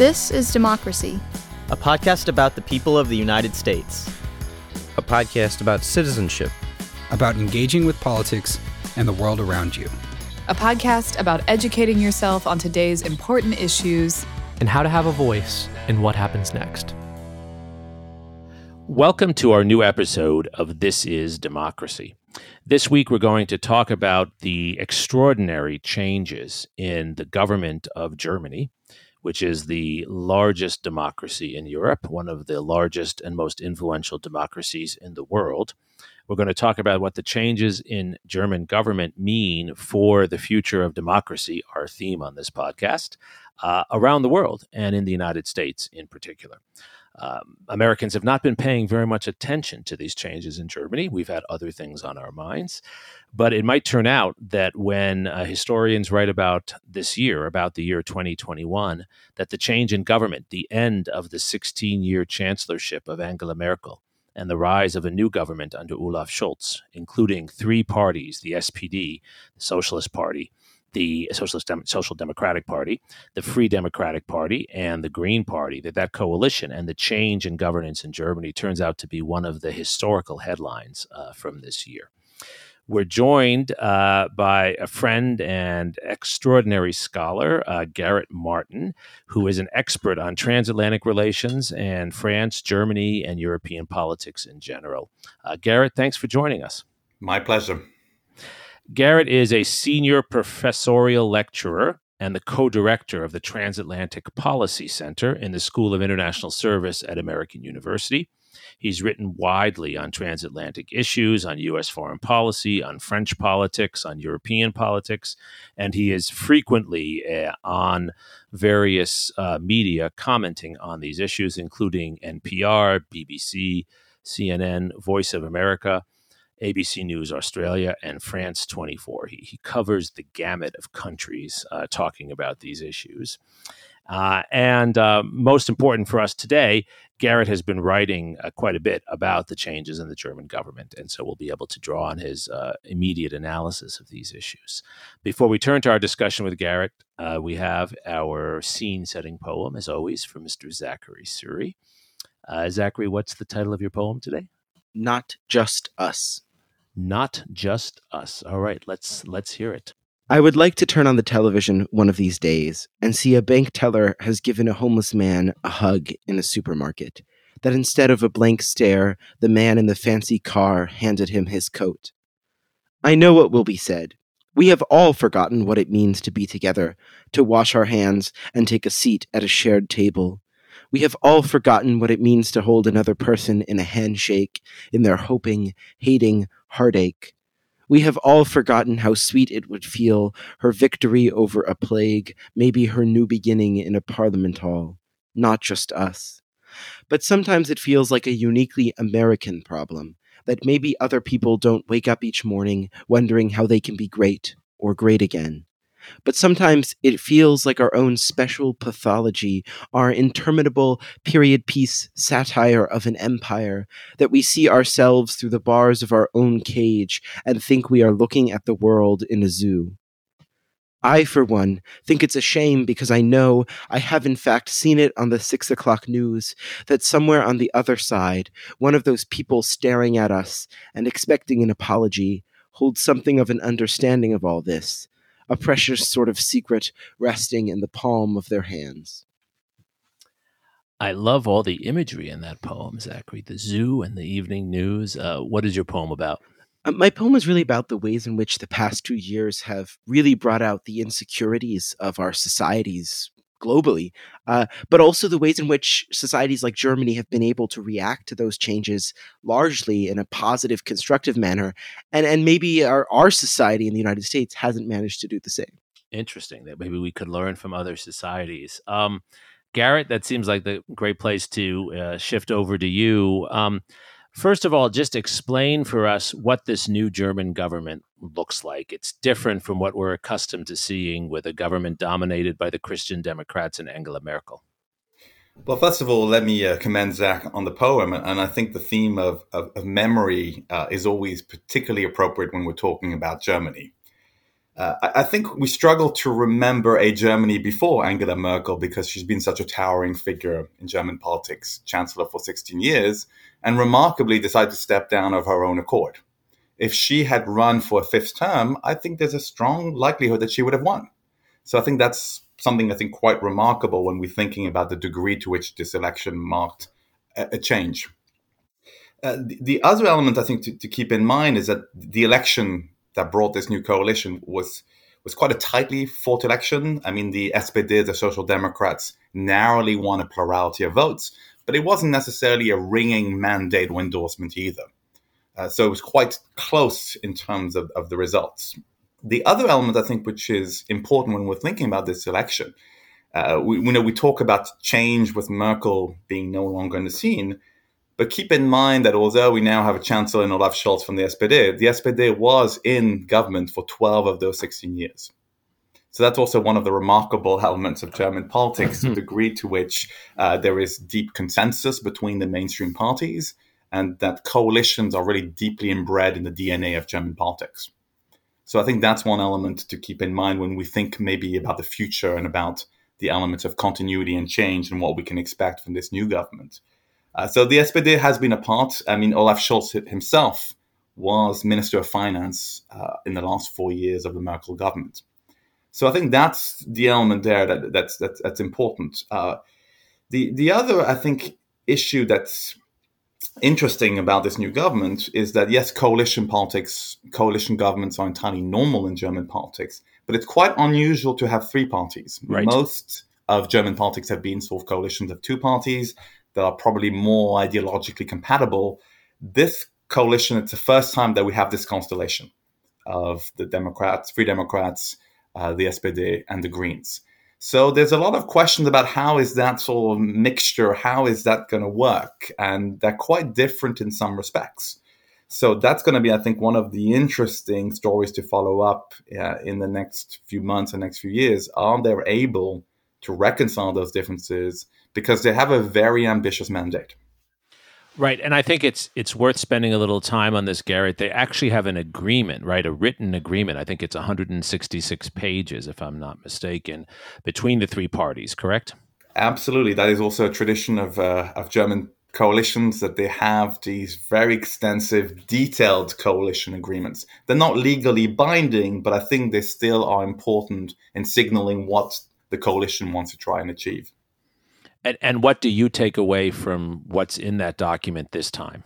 This is Democracy, a podcast about the people of the United States, a podcast about citizenship, about engaging with politics and the world around you, a podcast about educating yourself on today's important issues. And how to have a voice in what happens next. Welcome to our new episode of This is Democracy. This week, we're going to talk about the extraordinary changes in the government of Germany, which is the largest democracy in Europe, one of the largest and most influential democracies in the world. We're going to talk about what the changes in German government mean for the future of democracy, our theme on this podcast, uh, around the world and in the United States in particular. Um, Americans have not been paying very much attention to these changes in Germany. We've had other things on our minds. But it might turn out that when uh, historians write about this year, about the year 2021, that the change in government, the end of the 16 year chancellorship of Angela Merkel, and the rise of a new government under Olaf Scholz, including three parties the SPD, the Socialist Party, the Socialist Dem- Social Democratic Party, the Free Democratic Party, and the Green Party. That that coalition and the change in governance in Germany turns out to be one of the historical headlines uh, from this year. We're joined uh, by a friend and extraordinary scholar, uh, Garrett Martin, who is an expert on transatlantic relations and France, Germany, and European politics in general. Uh, Garrett, thanks for joining us. My pleasure. Garrett is a senior professorial lecturer and the co director of the Transatlantic Policy Center in the School of International Service at American University. He's written widely on transatlantic issues, on U.S. foreign policy, on French politics, on European politics, and he is frequently uh, on various uh, media commenting on these issues, including NPR, BBC, CNN, Voice of America. ABC News Australia, and France 24. He, he covers the gamut of countries uh, talking about these issues. Uh, and uh, most important for us today, Garrett has been writing uh, quite a bit about the changes in the German government. And so we'll be able to draw on his uh, immediate analysis of these issues. Before we turn to our discussion with Garrett, uh, we have our scene setting poem, as always, from Mr. Zachary Suri. Zachary, what's the title of your poem today? Not Just Us not just us. All right, let's let's hear it. I would like to turn on the television one of these days and see a bank teller has given a homeless man a hug in a supermarket. That instead of a blank stare, the man in the fancy car handed him his coat. I know what will be said. We have all forgotten what it means to be together, to wash our hands and take a seat at a shared table. We have all forgotten what it means to hold another person in a handshake, in their hoping, hating, heartache. We have all forgotten how sweet it would feel, her victory over a plague, maybe her new beginning in a parliament hall. Not just us. But sometimes it feels like a uniquely American problem, that maybe other people don't wake up each morning wondering how they can be great or great again but sometimes it feels like our own special pathology, our interminable period piece satire of an empire, that we see ourselves through the bars of our own cage and think we are looking at the world in a zoo. I, for one, think it's a shame because I know I have in fact seen it on the six o'clock news that somewhere on the other side, one of those people staring at us and expecting an apology holds something of an understanding of all this, a precious sort of secret resting in the palm of their hands. I love all the imagery in that poem, Zachary. The zoo and the evening news. Uh, what is your poem about? Uh, my poem is really about the ways in which the past two years have really brought out the insecurities of our societies globally, uh, but also the ways in which societies like Germany have been able to react to those changes largely in a positive, constructive manner, and and maybe our our society in the United States hasn't managed to do the same. Interesting that maybe we could learn from other societies. Um, Garrett, that seems like the great place to uh, shift over to you. Um, First of all, just explain for us what this new German government looks like. It's different from what we're accustomed to seeing with a government dominated by the Christian Democrats and Angela Merkel. Well, first of all, let me uh, commend Zach on the poem. And I think the theme of, of, of memory uh, is always particularly appropriate when we're talking about Germany. Uh, I, think we struggle to remember a Germany before Angela Merkel because she's been such a towering figure in German politics, chancellor for 16 years, and remarkably decided to step down of her own accord. If she had run for a fifth term, I think there's a strong likelihood that she would have won. So I think that's something I think quite remarkable when we're thinking about the degree to which this election marked a, a change. Uh, the, the, other element I think to, to, keep in mind is that the election that brought this new coalition was was quite a tightly fought election. I mean, the SPD, the Social Democrats, narrowly won a plurality of votes, but it wasn't necessarily a ringing mandate or endorsement either. Uh, so it was quite close in terms of, of the results. The other element, I think, which is important when we're thinking about this election, uh, we, we know we talk about change with Merkel being no longer in the scene, but keep in mind that although we now have a chancellor in Olaf Scholz from the SPD, the SPD was in government for 12 of those 16 years. So that's also one of the remarkable elements of German politics, the hmm. degree to which uh, there is deep consensus between the mainstream parties, and that coalitions are really deeply inbred in the DNA of German politics. So I think that's one element to keep in mind when we think maybe about the future and about the elements of continuity and change and what we can expect from this new government. Uh, so the SPD has been a part. I mean, Olaf Scholz himself was Minister of Finance uh, in the last four years of the Merkel government. So I think that's the element there that, that's, that's, that's important. Uh, the, the other, I think, issue that's interesting about this new government is that, yes, coalition politics, coalition governments are entirely normal in German politics, but it's quite unusual to have three parties. Right. Most of German politics have been sort of coalitions of two parties that are probably more ideologically compatible. This coalition, it's the first time that we have this constellation of the Democrats, Free Democrats, uh, the SPD, and the Greens. So there's a lot of questions about how is that sort of mixture, how is that going to work? And they're quite different in some respects. So that's going to be, I think, one of the interesting stories to follow up uh, in the next few months and next few years. Are they able to reconcile those differences because they have a very ambitious mandate. Right, and I think it's it's worth spending a little time on this, Garrett. They actually have an agreement, right? A written agreement. I think it's 166 pages, if I'm not mistaken, between the three parties. Correct? Absolutely. That is also a tradition of uh, of German coalitions that they have these very extensive, detailed coalition agreements. They're not legally binding, but I think they still are important in signaling what the coalition wants to try and achieve. And, and what do you take away from what's in that document this time?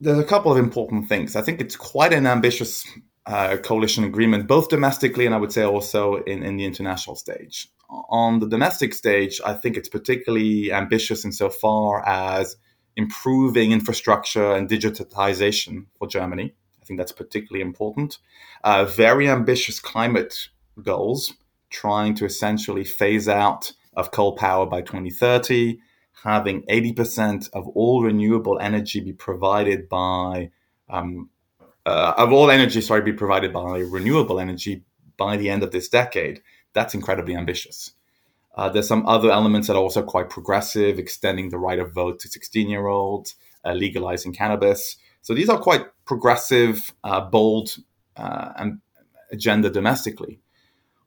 There's a couple of important things. I think it's quite an ambitious uh, coalition agreement, both domestically and I would say also in, in the international stage. On the domestic stage, I think it's particularly ambitious insofar as improving infrastructure and digitization for Germany. I think that's particularly important. Uh, very ambitious climate goals, trying to essentially phase out of coal power by 2030, having 80% of all renewable energy be provided by, um, uh, of all energy, sorry, be provided by renewable energy by the end of this decade. That's incredibly ambitious. Uh, there's some other elements that are also quite progressive, extending the right of vote to 16 year olds, uh, legalizing cannabis. So these are quite progressive, uh, bold, uh, and agenda domestically.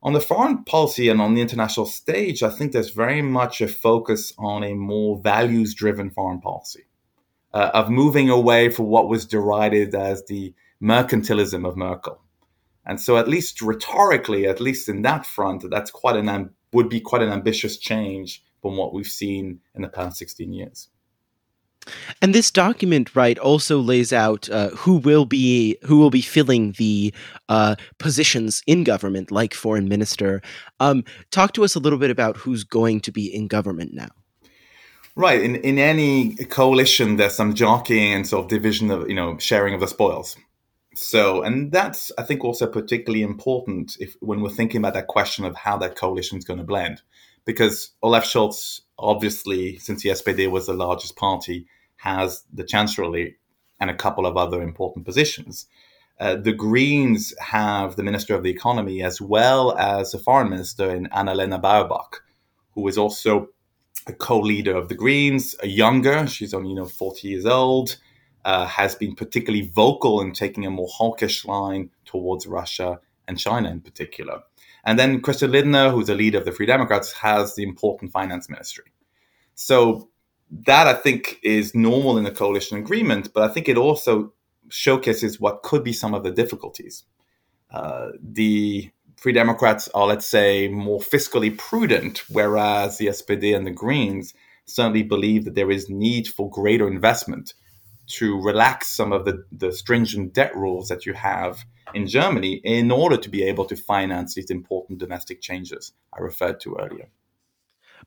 On the foreign policy and on the international stage, I think there's very much a focus on a more values driven foreign policy, uh, of moving away from what was derided as the mercantilism of Merkel. And so, at least rhetorically, at least in that front, that's quite an would be quite an ambitious change from what we've seen in the past 16 years. And this document, right, also lays out uh, who will be who will be filling the uh, positions in government, like foreign minister. Um, talk to us a little bit about who's going to be in government now. Right. In in any coalition, there's some jockeying and sort of division of you know sharing of the spoils. So, and that's I think also particularly important if when we're thinking about that question of how that coalition is going to blend, because Olaf Scholz obviously, since the SPD was the largest party, has the chancellery and a couple of other important positions. Uh, the Greens have the Minister of the Economy as well as the Foreign Minister in Annalena Baerbock, who is also a co-leader of the Greens, a younger, she's only you know 40 years old, uh, has been particularly vocal in taking a more hawkish line towards Russia and China in particular. And then Christian Lindner, who's a leader of the Free Democrats, has the important finance ministry. So that I think is normal in a coalition agreement, but I think it also showcases what could be some of the difficulties. Uh, the Free Democrats are, let's say, more fiscally prudent, whereas the SPD and the Greens certainly believe that there is need for greater investment to relax some of the, the stringent debt rules that you have in Germany in order to be able to finance these important domestic changes I referred to earlier.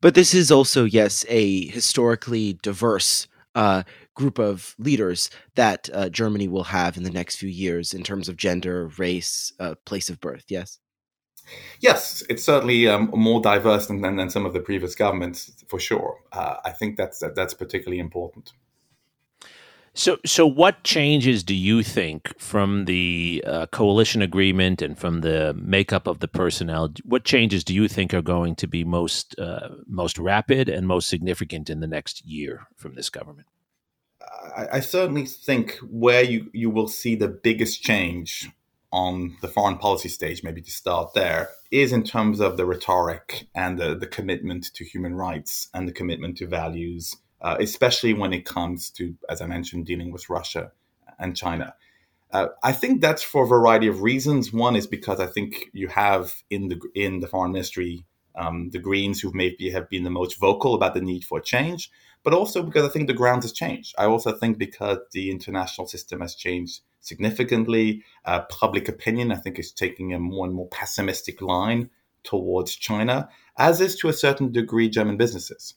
But this is also, yes, a historically diverse uh, group of leaders that uh, Germany will have in the next few years in terms of gender, race, uh, place of birth. Yes. Yes, it's certainly um, more diverse than, than, some of the previous governments, for sure. Uh, I think that's that, that's particularly important. So, so what changes do you think from the uh, coalition agreement and from the makeup of the personnel? What changes do you think are going to be most uh, most rapid and most significant in the next year from this government? I, I certainly think where you, you will see the biggest change on the foreign policy stage, maybe to start there, is in terms of the rhetoric and the, the commitment to human rights and the commitment to values, uh, especially when it comes to, as I mentioned, dealing with Russia and China. Uh, I think that's for a variety of reasons. One is because I think you have in the in the foreign ministry um, the Greens who maybe have been the most vocal about the need for change, but also because I think the ground has changed. I also think because the international system has changed significantly. Uh, public opinion, I think, is taking a more and more pessimistic line towards China, as is to a certain degree German businesses.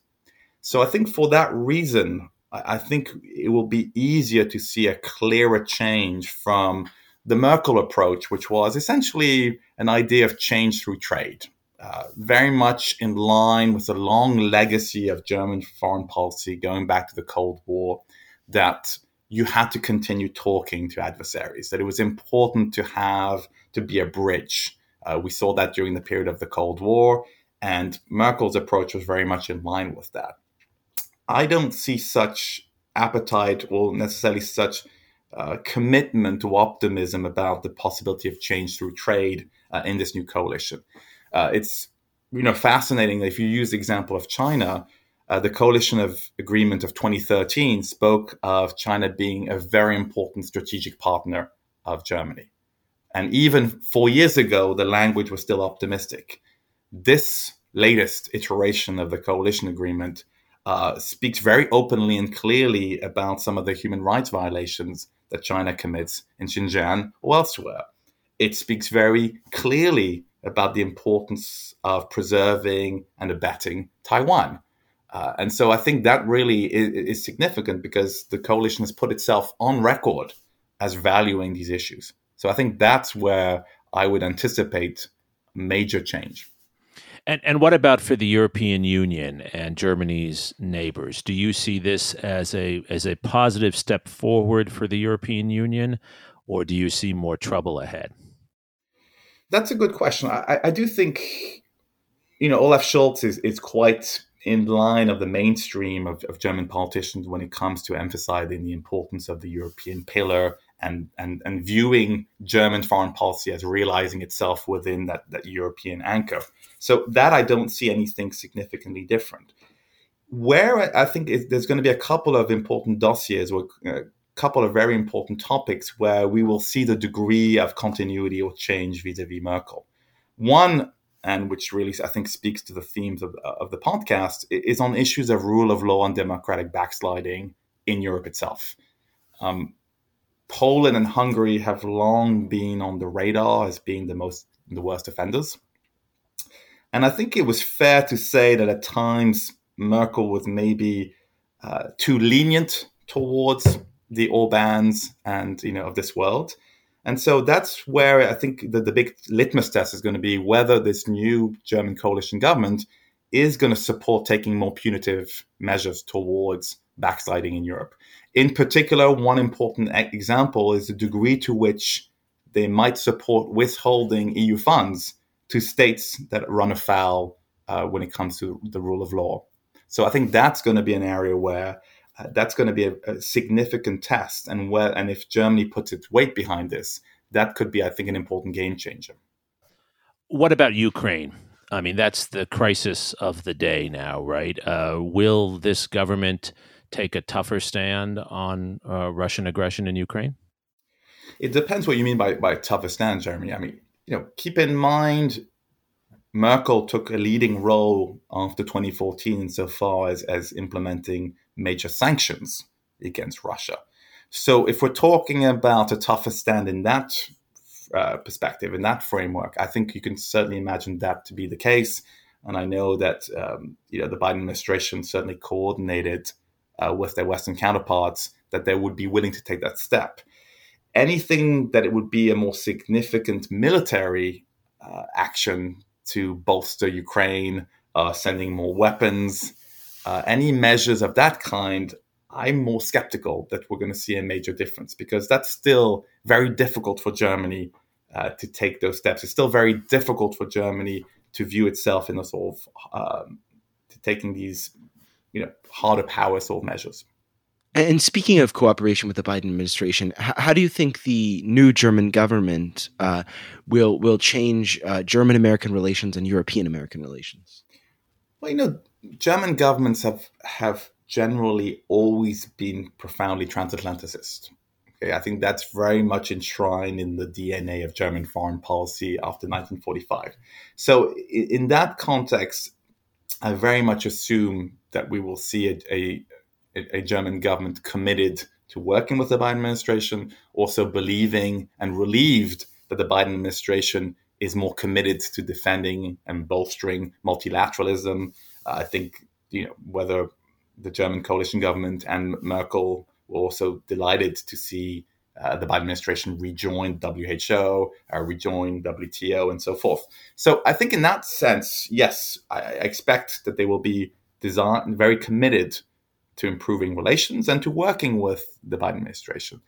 So I think for that reason, I think it will be easier to see a clearer change from the Merkel approach, which was essentially an idea of change through trade. Uh, very much in line with the long legacy of German foreign policy going back to the Cold War, that you had to continue talking to adversaries, that it was important to have to be a bridge. Uh, we saw that during the period of the Cold War, and Merkel's approach was very much in line with that. I don't see such appetite or necessarily such uh, commitment to optimism about the possibility of change through trade uh, in this new coalition. Uh, it's you know fascinating if you use the example of China uh, the coalition of agreement of 2013 spoke of China being a very important strategic partner of Germany. And even four years ago, the language was still optimistic. This latest iteration of the coalition agreement uh, speaks very openly and clearly about some of the human rights violations that China commits in Xinjiang or elsewhere. It speaks very clearly about the importance of preserving and abetting Taiwan uh, and so I think that really is, is, significant because the coalition has put itself on record as valuing these issues. So I think that's where I would anticipate major change. And, and what about for the European Union and Germany's neighbors? Do you see this as a as a positive step forward for the European Union, or do you see more trouble ahead? That's a good question. I, I do think, you know, Olaf Scholz is, is quite in line of the mainstream of, of, German politicians when it comes to emphasizing the importance of the European pillar and, and, and viewing German foreign policy as realizing itself within that, that European anchor. So that I don't see anything significantly different. Where I think there's going to be a couple of important dossiers or a uh, couple of very important topics where we will see the degree of continuity or change vis-a-vis Merkel. One and which really I think speaks to the themes of, of the podcast, is on issues of rule of law and democratic backsliding in Europe itself. Um, Poland and Hungary have long been on the radar as being the most the worst offenders, and I think it was fair to say that at times Merkel was maybe uh, too lenient towards the Orbans and you know of this world. And so that's where I think the, the big litmus test is going to be whether this new German coalition government is going to support taking more punitive measures towards backsliding in Europe. In particular, one important example is the degree to which they might support withholding EU funds to states that run afoul uh, when it comes to the rule of law. So I think that's going to be an area where uh, that's going to be a, a, significant test. And where and if Germany puts its weight behind this, that could be, I think, an important game changer. What about Ukraine? I mean, that's the crisis of the day now, right? Uh, will this government take a tougher stand on uh, Russian aggression in Ukraine? It depends what you mean by, by tougher stand, Jeremy. I mean, you know, keep in mind Merkel took a leading role after 2014 insofar as, as implementing major sanctions against Russia. So, if we're talking about a tougher stand in that uh, perspective, in that framework, I think you can certainly imagine that to be the case. And I know that um, you know the Biden administration certainly coordinated uh, with their Western counterparts that they would be willing to take that step. Anything that it would be a more significant military uh, action to bolster Ukraine, uh, sending more weapons, uh, any measures of that kind, I'm more skeptical that we're going to see a major difference because that's still very difficult for Germany uh, to take those steps. It's still very difficult for Germany to view itself in a sort of um, taking these, you know, harder power sort of measures. And speaking of cooperation with the Biden administration, how do you think the new German government uh, will will change uh, German American relations and European American relations? Well, you know, German governments have have generally always been profoundly transatlanticist. I think that's very much enshrined in the DNA of German foreign policy after 1945. So, in, in that context, I very much assume that we will see a, a a, German government committed to working with the Biden administration, also believing and relieved that the Biden administration is more committed to defending and bolstering multilateralism. Uh, I think you know whether the German coalition government and Merkel were also delighted to see uh, the Biden administration rejoin WHO, uh, rejoin WTO, and so forth. So I think in that sense, yes, I expect that they will be design, very committed to improving relations and to working with the Biden administration.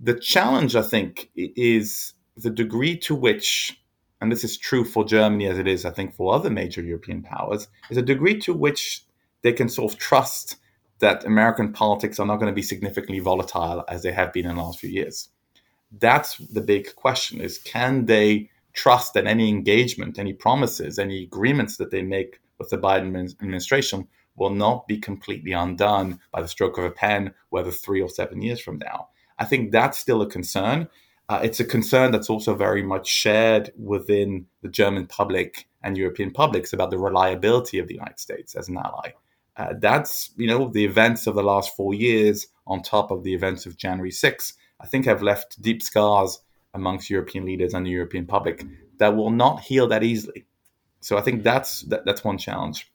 The challenge, I think, is the degree to which, and this is true for Germany as it is, I think, for other major European powers, is a degree to which they can sort of trust that American politics are not going to be significantly volatile as they have been in the last few years. That's the big question is can they trust that any engagement, any promises, any agreements that they make with the Biden administration will not be completely undone by the stroke of a pen, whether three or seven years from now. I think that's still a concern. Uh, it's a concern that's also very much shared within the German public and European publics about the reliability of the United States as an ally. Uh, that's, you know, the events of the last four years on top of the events of January 6th, I think have left deep scars amongst European leaders and the European public that will not heal that easily. So I think that's that, that's one challenge.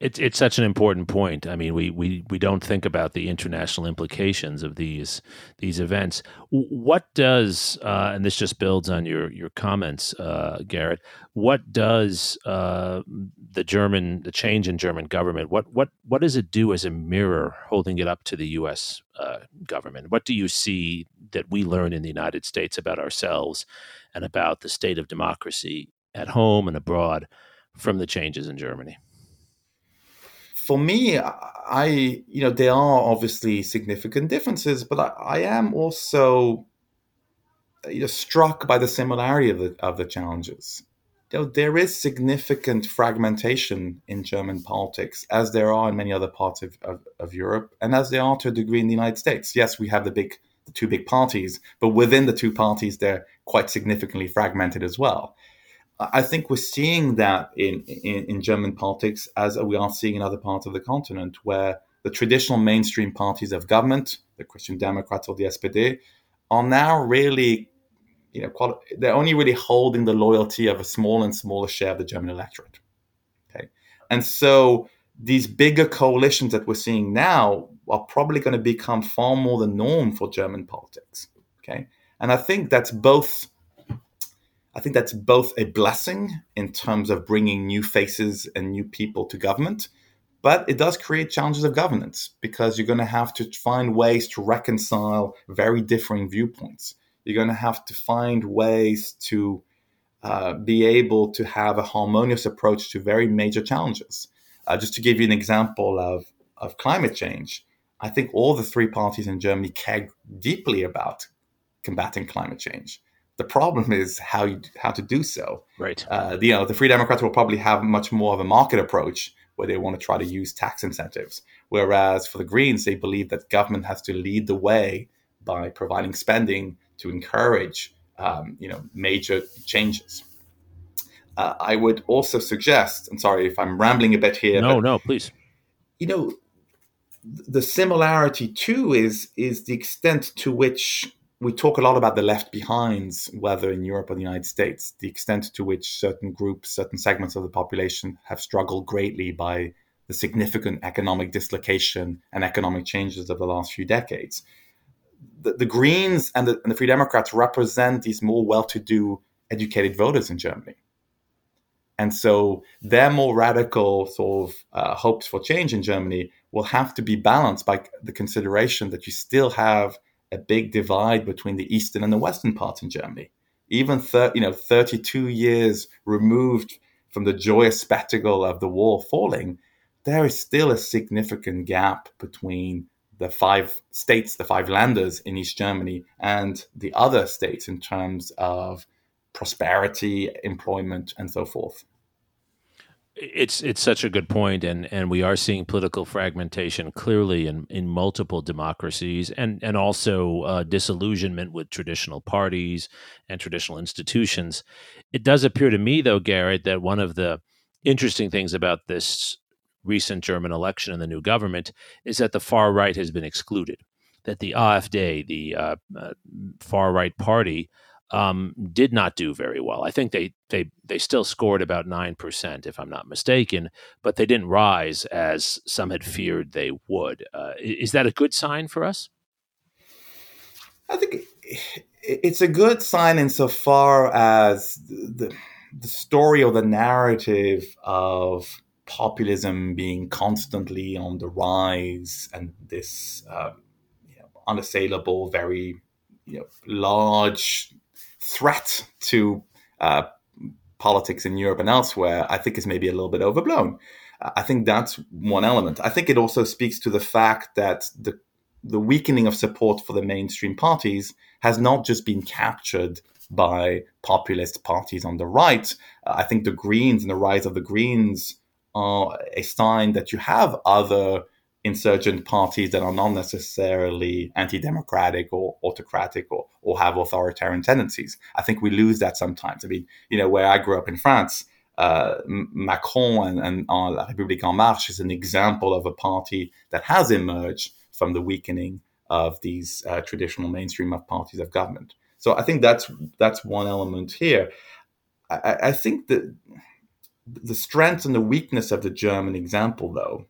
It's it's such an important point. I mean, we, we, we don't think about the international implications of these these events. What does uh, and this just builds on your your comments, uh, Garrett. What does uh, the German the change in German government? What what what does it do as a mirror, holding it up to the U.S. Uh, government? What do you see that we learn in the United States about ourselves and about the state of democracy at home and abroad from the changes in Germany? For me, I you know there are obviously significant differences, but I, I am also you know, struck by the similarity of the of the challenges. You know, there is significant fragmentation in German politics, as there are in many other parts of, of, of Europe, and as there are to a degree in the United States. Yes, we have the big the two big parties, but within the two parties, they're quite significantly fragmented as well. I think we're seeing that in, in, in, German politics as we are seeing in other parts of the continent, where the traditional mainstream parties of government, the Christian Democrats or the SPD, are now really, you know, they're only really holding the loyalty of a small and smaller share of the German electorate. Okay, and so these bigger coalitions that we're seeing now are probably going to become far more the norm for German politics. Okay, and I think that's both I think that's both a blessing in terms of bringing new faces and new people to government, but it does create challenges of governance because you're going to have to find ways to reconcile very differing viewpoints. You're going to have to find ways to uh, be able to have a harmonious approach to very major challenges. Uh, just to give you an example of, of climate change, I think all the three parties in Germany care deeply about combating climate change The problem is how you, how to do so. Right. Uh, you know, the Free Democrats will probably have much more of a market approach where they want to try to use tax incentives. Whereas for the Greens, they believe that government has to lead the way by providing spending to encourage, um, you know, major changes. Uh, I would also suggest, I'm sorry if I'm rambling a bit here. No, but, no, please. You know, the similarity too is is the extent to which we talk a lot about the left behinds, whether in Europe or the United States, the extent to which certain groups, certain segments of the population have struggled greatly by the significant economic dislocation and economic changes of the last few decades. The, the Greens and the, and the Free Democrats represent these more well to do, educated voters in Germany. And so their more radical sort of uh, hopes for change in Germany will have to be balanced by the consideration that you still have a big divide between the eastern and the western parts in Germany. Even thir- you know, 32 years removed from the joyous spectacle of the wall falling, there is still a significant gap between the five states, the five landers in East Germany, and the other states in terms of prosperity, employment, and so forth. It's it's such a good point, and and we are seeing political fragmentation clearly in, in multiple democracies, and and also uh, disillusionment with traditional parties and traditional institutions. It does appear to me, though, Garrett, that one of the interesting things about this recent German election and the new government is that the far right has been excluded. That the AfD, the uh, uh, far right party, um, did not do very well. I think they they they still scored about nine percent, if I'm not mistaken, but they didn't rise as some had feared they would. Uh, is that a good sign for us? I think it's a good sign insofar as the the story or the narrative of populism being constantly on the rise and this uh, you know, unassailable, very you know, large threat to uh, politics in Europe and elsewhere, I think is maybe a little bit overblown. I think that's one element. I think it also speaks to the fact that the the weakening of support for the mainstream parties has not just been captured by populist parties on the right. I think the Greens and the rise of the Greens are a sign that you have other insurgent parties that are not necessarily anti-democratic or autocratic or, or have authoritarian tendencies. I think we lose that sometimes. I mean, you know, where I grew up in France, uh, Macron and, and uh, La République En Marche is an example of a party that has emerged from the weakening of these uh, traditional mainstream of parties of government. So I think that's that's one element here. I, I think that the strength and the weakness of the German example, though,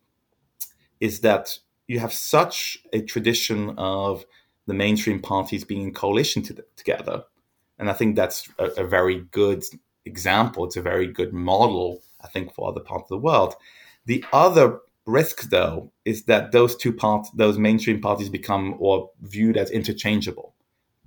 is that you have such a tradition of the mainstream parties being in coalition to, together. And I think that's a, a, very good example. It's a very good model, I think, for other parts of the world. The other risk, though, is that those two parts, those mainstream parties become or viewed as interchangeable.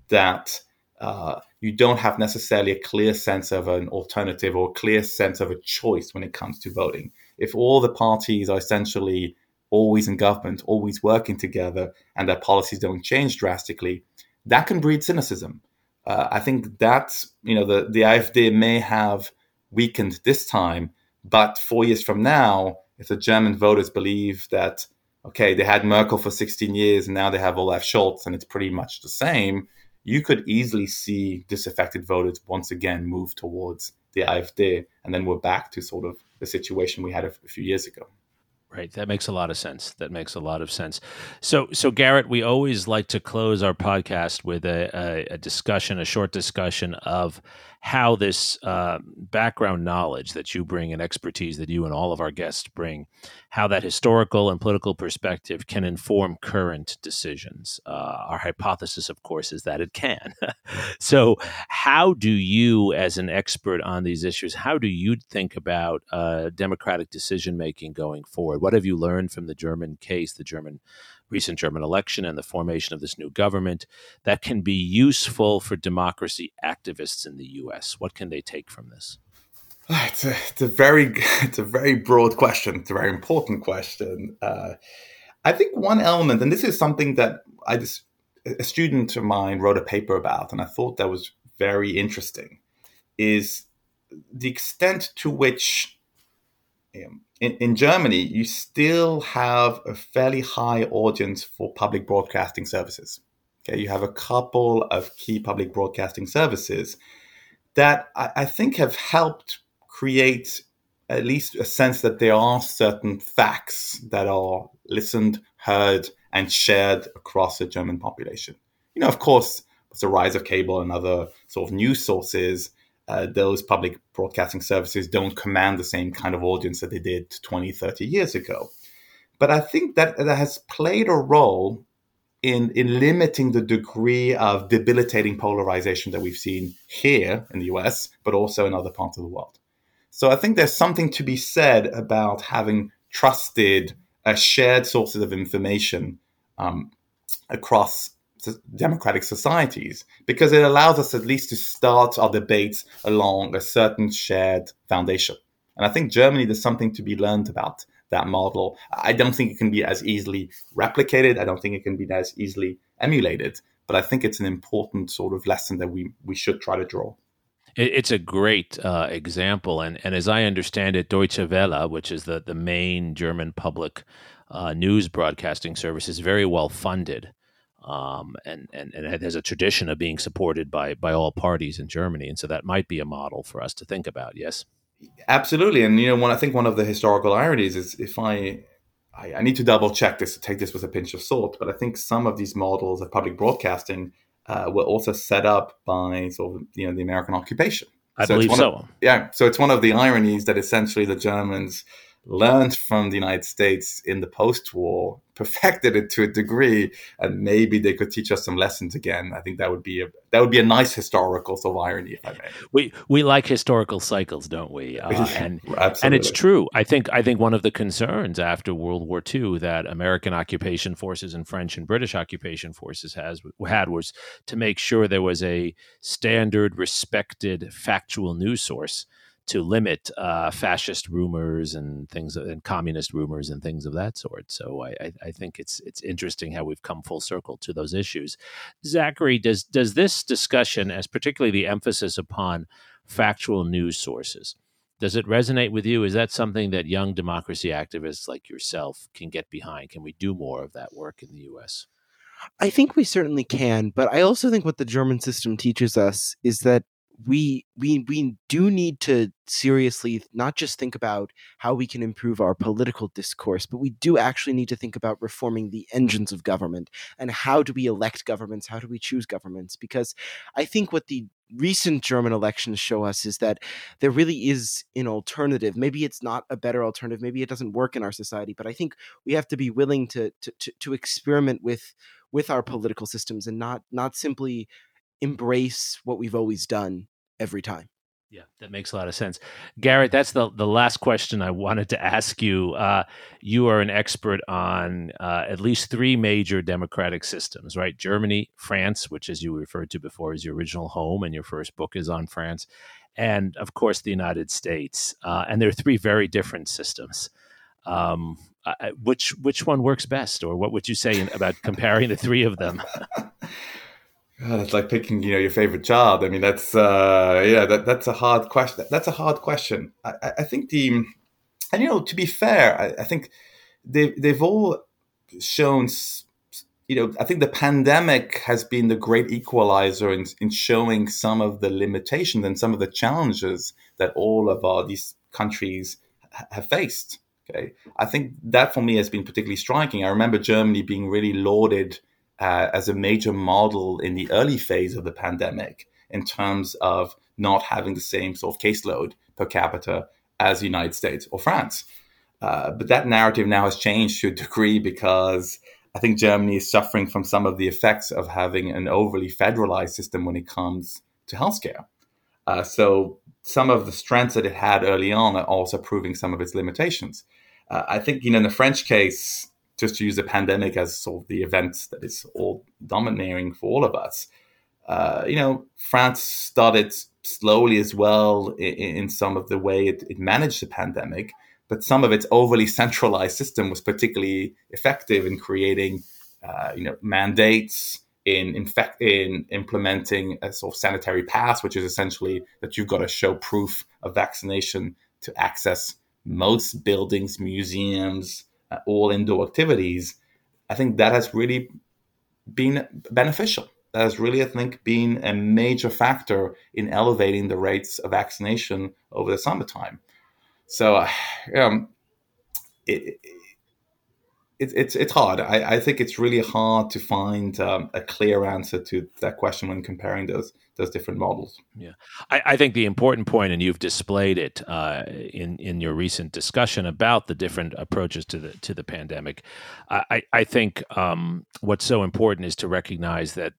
That uh, you don't have necessarily a clear sense of an alternative or clear sense of a choice when it comes to voting. If all the parties are essentially always in government, always working together, and their policies don't change drastically, that can breed cynicism. Uh, I think that you know the the AfD may have weakened this time, but four years from now, if the German voters believe that okay, they had Merkel for 16 years and now they have Olaf Scholz and it's pretty much the same, you could easily see disaffected voters once again move towards the AfD, and then we're back to sort of the situation we had a, a few years ago. Right. That makes a lot of sense. That makes a lot of sense. So, so Garrett, we always like to close our podcast with a, a, a discussion, a short discussion of how this uh, background knowledge that you bring and expertise that you and all of our guests bring, how that historical and political perspective can inform current decisions. Uh, our hypothesis, of course, is that it can. so, how do you, as an expert on these issues, how do you think about uh, democratic decision making going forward? What have you learned from the German case, the German recent German election and the formation of this new government that can be useful for democracy activists in the U.S.? What can they take from this? It's a, it's a very it's a very broad question. It's a very important question. Uh, I think one element, and this is something that I just a student of mine wrote a paper about, and I thought that was very interesting is the extent to which in, in Germany you still have a fairly high audience for public broadcasting services. Okay, you have a couple of key public broadcasting services that I, I think have helped create at least a sense that there are certain facts that are listened, heard, and shared across the German population. You know, of course, with the rise of cable and other sort of news sources, uh, those public broadcasting services don't command the same kind of audience that they did 20, 30 years ago. But I think that that has played a role in, in limiting the degree of debilitating polarization that we've seen here in the US, but also in other parts of the world. So I think there's something to be said about having trusted uh, shared sources of information um, across democratic societies because it allows us at least to start our debates along a certain shared foundation. And I think Germany, there's something to be learned about that model. I don't think it can be as easily replicated. I don't think it can be as easily emulated. But I think it's an important sort of lesson that we, we should try to draw. It's a great uh, example, and, and as I understand it, Deutsche Welle, which is the, the main German public uh, news broadcasting service, is very well funded, um, and, and and it has a tradition of being supported by by all parties in Germany, and so that might be a model for us to think about. Yes, absolutely. And you know, one I think one of the historical ironies is if I I, I need to double check this, take this with a pinch of salt, but I think some of these models of public broadcasting uh, were also set up by sort of you know the American occupation. I so believe so. Of, yeah, so it's one of the ironies that essentially the Germans learned from the United States in the post-war, perfected it to a degree, and maybe they could teach us some lessons again. I think that would be a that would be a nice historical sort of irony, if I may. We we like historical cycles, don't we? Uh, and and it's true. I think I think one of the concerns after World War II that American occupation forces and French and British occupation forces has had was to make sure there was a standard, respected, factual news source to limit uh, fascist rumors and things and communist rumors and things of that sort. So I, I, think it's it's interesting how we've come full circle to those issues. Zachary, does does this discussion, as particularly the emphasis upon factual news sources, does it resonate with you? Is that something that young democracy activists like yourself can get behind? Can we do more of that work in the U.S.? I think we certainly can, but I also think what the German system teaches us is that we we we do need to seriously not just think about how we can improve our political discourse but we do actually need to think about reforming the engines of government and how do we elect governments how do we choose governments? Because i think what the recent german elections show us is that there really is an alternative. Maybe it's not a better alternative maybe it doesn't work in our society but i think we have to be willing to to to, to experiment with with our political systems and not not simply embrace what we've always done every time. Yeah, that makes a lot of sense. Garrett, that's the, the last question I wanted to ask you. Uh, you are an expert on uh, at least three major democratic systems, right? Germany, France, which, as you referred to before, is your original home, and your first book is on France, and of course, the United States. Uh, and there are three very different systems. Um, which which one works best, or what would you say in, about comparing the three of them? God, it's like picking, you know, your favorite child. I mean, that's uh, yeah, that, that's a hard question. That's a hard question. I, I think the, and you know, to be fair, I, I think they they've all shown, you know, I think the pandemic has been the great equalizer in, in showing some of the limitations and some of the challenges that all of our these countries have faced. Okay, I think that for me has been particularly striking. I remember Germany being really lauded uh, as a major model in the early phase of the pandemic in terms of not having the same sort of caseload per capita as the United States or France. Uh, but that narrative now has changed to a degree because I think Germany is suffering from some of the effects of having an overly federalized system when it comes to healthcare. Uh, so some of the strengths that it had early on are also proving some of its limitations. Uh, I think, you know, in the French case, just to use the pandemic as sort of the event that is all dominating for all of us. Uh, you know, France started slowly as well in, in some of the way it, it, managed the pandemic, but some of its overly centralized system was particularly effective in creating, uh, you know, mandates, in in implementing a sort of sanitary pass, which is essentially that you've got to show proof of vaccination to access most buildings, museums, all indoor activities. I think that has really been beneficial. That has really, I think, been a major factor in elevating the rates of vaccination over the summertime. So, um, it, it, it's it's hard. I, I think it's really hard to find um, a clear answer to that question when comparing those those different models. Yeah, I, I think the important point, and you've displayed it uh, in in your recent discussion about the different approaches to the to the pandemic. I I think um, what's so important is to recognize that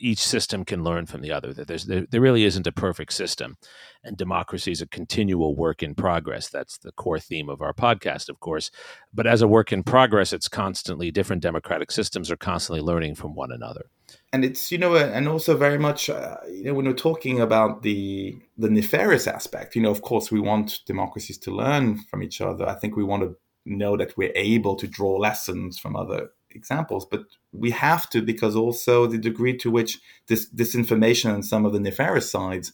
each system can learn from the other. That there's there, there, really isn't a perfect system, and democracy is a continual work in progress. That's the core theme of our podcast, of course. But as a work in progress, it's constantly different democratic systems are constantly learning from one another. And it's you know, and also very much uh, you know when we're talking about the the nefarious aspect, you know, of course we want democracies to learn from each other. I think we want to know that we're able to draw lessons from other examples, but we have to because also the degree to which this disinformation and some of the nefarious sides,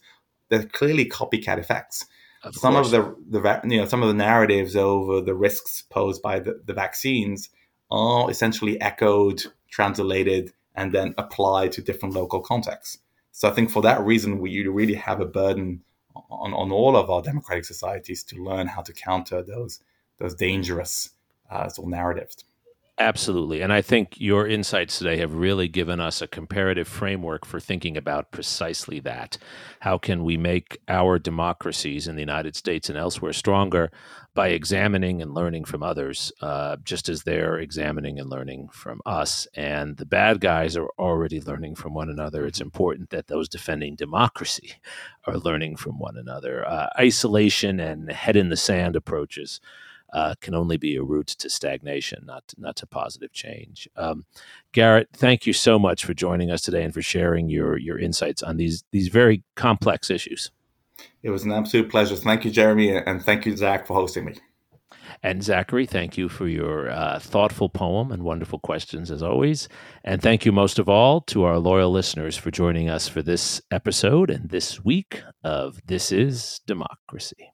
they're clearly copycat effects. Of some course. of the the you know some of the narratives over the risks posed by the, the vaccines are essentially echoed, translated, and then applied to different local contexts. So I think for that reason, we really have a burden on, on all of our democratic societies to learn how to counter those those dangerous uh, sort of narratives. Absolutely. And I think your insights today have really given us a comparative framework for thinking about precisely that. How can we make our democracies in the United States and elsewhere stronger by examining and learning from others, uh, just as they're examining and learning from us? And the bad guys are already learning from one another. It's important that those defending democracy are learning from one another. Uh, isolation and head in the sand approaches uh, can only be a route to stagnation, not to, not to positive change. Um, Garrett, thank you so much for joining us today and for sharing your your insights on these these very complex issues. It was an absolute pleasure. Thank you, Jeremi, and thank you, Zach, for hosting me. And Zachary, thank you for your uh, thoughtful poem and wonderful questions as always. And thank you most of all to our loyal listeners for joining us for this episode and this week of This is Democracy.